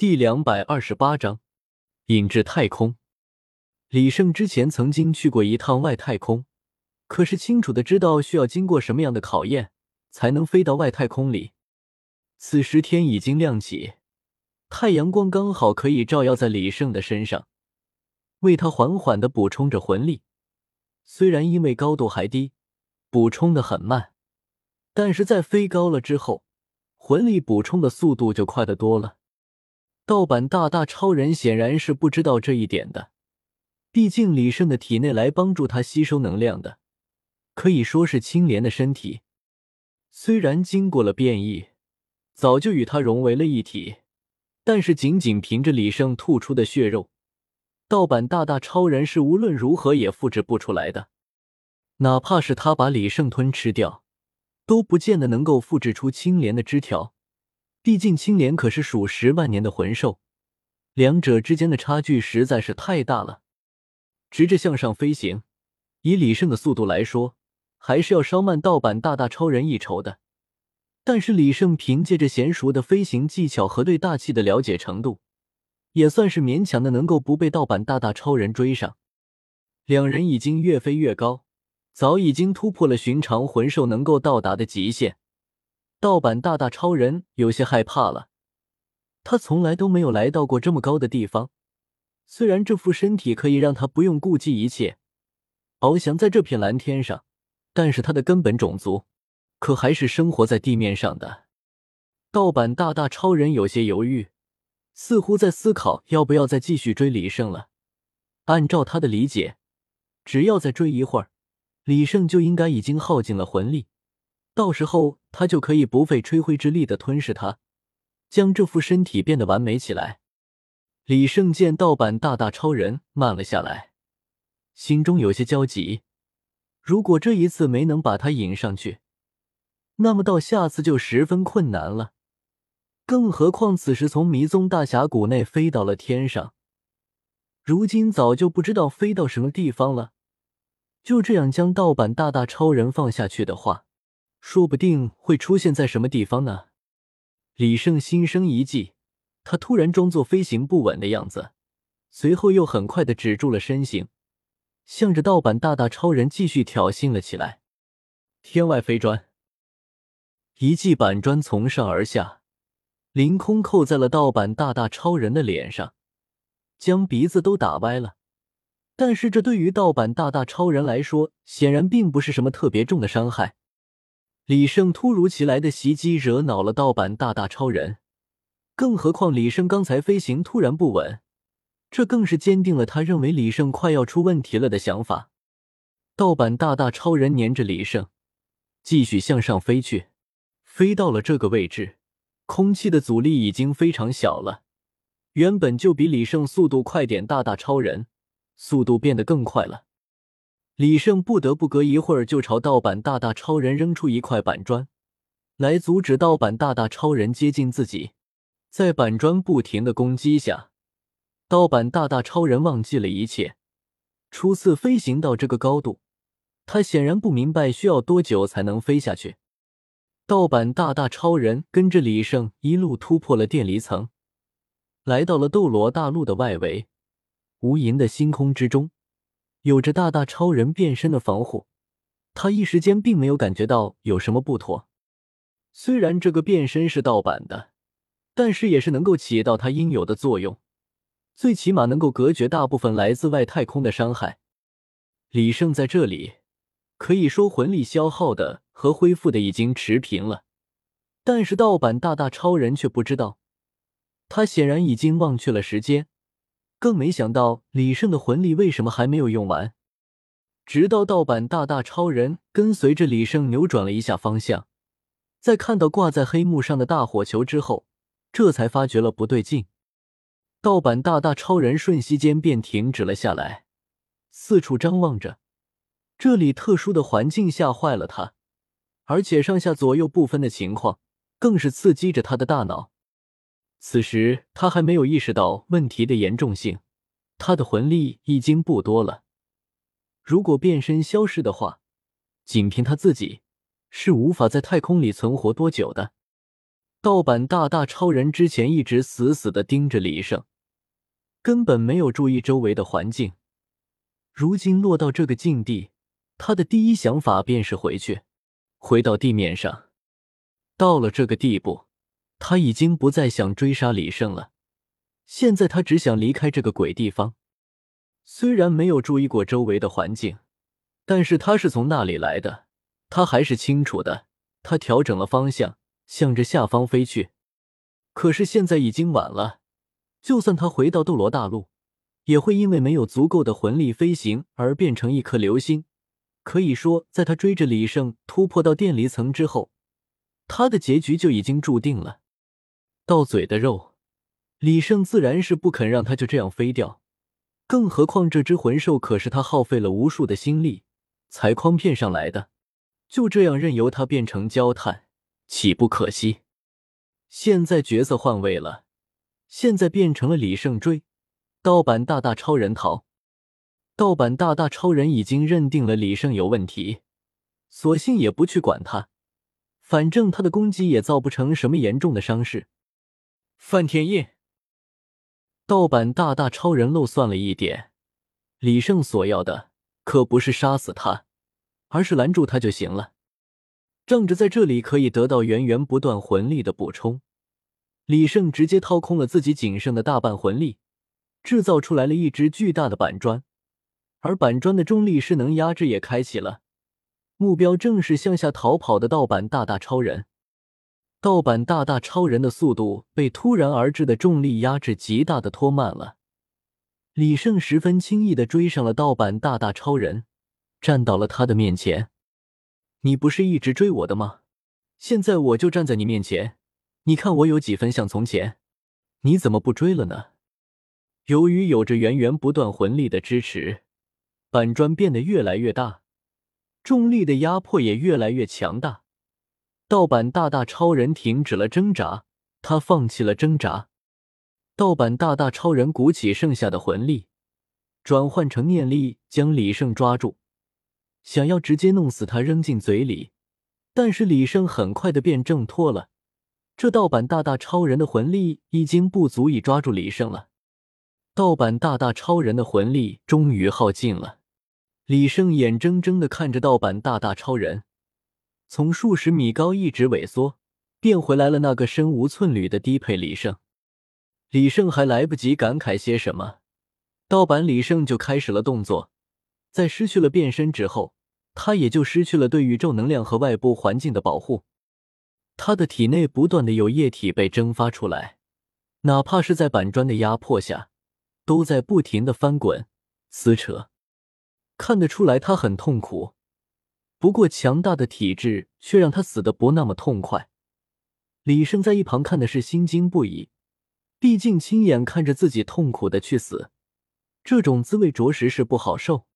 第两百二十八章，引至太空。李胜之前曾经去过一趟外太空，可是清楚的知道需要经过什么样的考验才能飞到外太空里。此时天已经亮起，太阳光刚好可以照耀在李胜的身上，为他缓缓的补充着魂力。虽然因为高度还低，补充的很慢，但是在飞高了之后，魂力补充的速度就快得多了。盗版大大超人显然是不知道这一点的。毕竟李胜的体内来帮助他吸收能量的，可以说是青莲的身体。虽然经过了变异，早就与他融为了一体，但是仅仅凭着李胜吐出的血肉，盗版大大超人是无论如何也复制不出来的。哪怕是他把李胜吞吃掉，都不见得能够复制出青莲的枝条。毕竟青莲可是数十万年的魂兽，两者之间的差距实在是太大了。直着向上飞行，以李胜的速度来说，还是要稍慢盗版大大超人一筹的。但是李胜凭借着娴熟的飞行技巧和对大气的了解程度，也算是勉强的能够不被盗版大大超人追上。两人已经越飞越高，早已经突破了寻常魂兽能够到达的极限。盗版大大超人有些害怕了，他从来都没有来到过这么高的地方。虽然这副身体可以让他不用顾忌一切，翱翔在这片蓝天上，但是他的根本种族可还是生活在地面上的。盗版大大超人有些犹豫，似乎在思考要不要再继续追李胜了。按照他的理解，只要再追一会儿，李胜就应该已经耗尽了魂力，到时候他就可以不费吹灰之力的吞噬他，将这副身体变得完美起来。李胜见盗版大大超人慢了下来，心中有些焦急。如果这一次没能把他引上去，那么到下次就十分困难了。更何况此时从迷踪大峡谷内飞到了天上，如今早就不知道飞到什么地方了。就这样将盗版大大超人放下去的话，说不定会出现在什么地方呢？李胜心生一计。他突然装作飞行不稳的样子，随后又很快的止住了身形，向着盗版大大超人继续挑衅了起来。天外飞砖，一记板砖从上而下，凌空扣在了盗版大大超人的脸上，将鼻子都打歪了。但是这对于盗版大大超人来说，显然并不是什么特别重的伤害。李胜突如其来的袭击惹恼了盗版大大超人。更何况李胜刚才飞行突然不稳，这更是坚定了他认为李胜快要出问题了的想法。盗版大大超人粘着李胜，继续向上飞去。飞到了这个位置，空气的阻力已经非常小了。原本就比李胜速度快点，大大超人速度变得更快了。李胜不得不隔一会儿就朝盗版大大超人扔出一块板砖，来阻止盗版大大超人接近自己。在板砖不停的攻击下，盗版大大超人忘记了一切。初次飞行到这个高度，他显然不明白需要多久才能飞下去。盗版大大超人跟着李胜一路突破了电离层，来到了斗罗大陆的外围。无垠的星空之中，有着大大超人变身的防护，他一时间并没有感觉到有什么不妥。虽然这个变身是盗版的。但是也是能够起到它应有的作用，最起码能够隔绝大部分来自外太空的伤害。李胜在这里可以说魂力消耗的和恢复的已经持平了，但是盗版大大超人却不知道，他显然已经忘却了时间，更没想到李胜的魂力为什么还没有用完。直到盗版大大超人跟随着李胜扭转了一下方向，在看到挂在黑幕上的大火球之后。这才发觉了不对劲，盗版大大超人瞬息间便停止了下来，四处张望着。这里特殊的环境吓坏了他，而且上下左右不分的情况更是刺激着他的大脑。此时他还没有意识到问题的严重性，他的魂力已经不多了。如果变身消失的话，仅凭他自己是无法在太空里存活多久的。盗版大大超人之前一直死死的盯着李胜，根本没有注意周围的环境。如今落到这个境地，他的第一想法便是回去，回到地面上。到了这个地步，他已经不再想追杀李胜了。现在他只想离开这个鬼地方。虽然没有注意过周围的环境，但是他是从那里来的，他还是清楚的。他调整了方向，向着下方飞去。可是现在已经晚了，就算他回到斗罗大陆。也会因为没有足够的魂力飞行而变成一颗流星。可以说，在他追着李胜突破到电离层之后，他的结局就已经注定了。到嘴的肉，李胜自然是不肯让他就这样飞掉。更何况这只魂兽可是他耗费了无数的心力才诓骗上来的，就这样任由它变成焦炭，岂不可惜？现在角色换位了，现在变成了李胜追。盗版大大超人逃，盗版大大超人已经认定了李胜有问题，索性也不去管他，反正他的攻击也造不成什么严重的伤势。范天印，盗版大大超人漏算了一点，李胜所要的可不是杀死他，而是拦住他就行了，仗着在这里可以得到源源不断魂力的补充，李胜直接掏空了自己仅剩的大半魂力。制造出来了一只巨大的板砖，而板砖的重力势能压制也开启了，目标正是向下逃跑的盗版大大超人。盗版大大超人的速度被突然而至的重力压制极大的拖慢了。李胜十分轻易的追上了盗版大大超人，站到了他的面前。你不是一直追我的吗？现在我就站在你面前，你看我有几分像从前？你怎么不追了呢？由于有着源源不断魂力的支持，板砖变得越来越大，重力的压迫也越来越强大。盗版大大超人停止了挣扎，他放弃了挣扎。盗版大大超人鼓起剩下的魂力，转换成念力，将李胜抓住，想要直接弄死他，扔进嘴里。但是李胜很快的便挣脱了，这盗版大大超人的魂力已经不足以抓住李胜了。盗版大大超人的魂力终于耗尽了，李胜眼睁睁的看着盗版大大超人从数十米高一直萎缩，变回来了那个身无寸缕的低配李胜。李胜还来不及感慨些什么，盗版李胜就开始了动作。在失去了变身之后，他也就失去了对宇宙能量和外部环境的保护。他的体内不断的有液体被蒸发出来，哪怕是在板砖的压迫下。都在不停的翻滚、撕扯，看得出来他很痛苦。不过强大的体质却让他死的不那么痛快。李胜在一旁看的是心惊不已，毕竟亲眼看着自己痛苦的去死，这种滋味着实是不好受。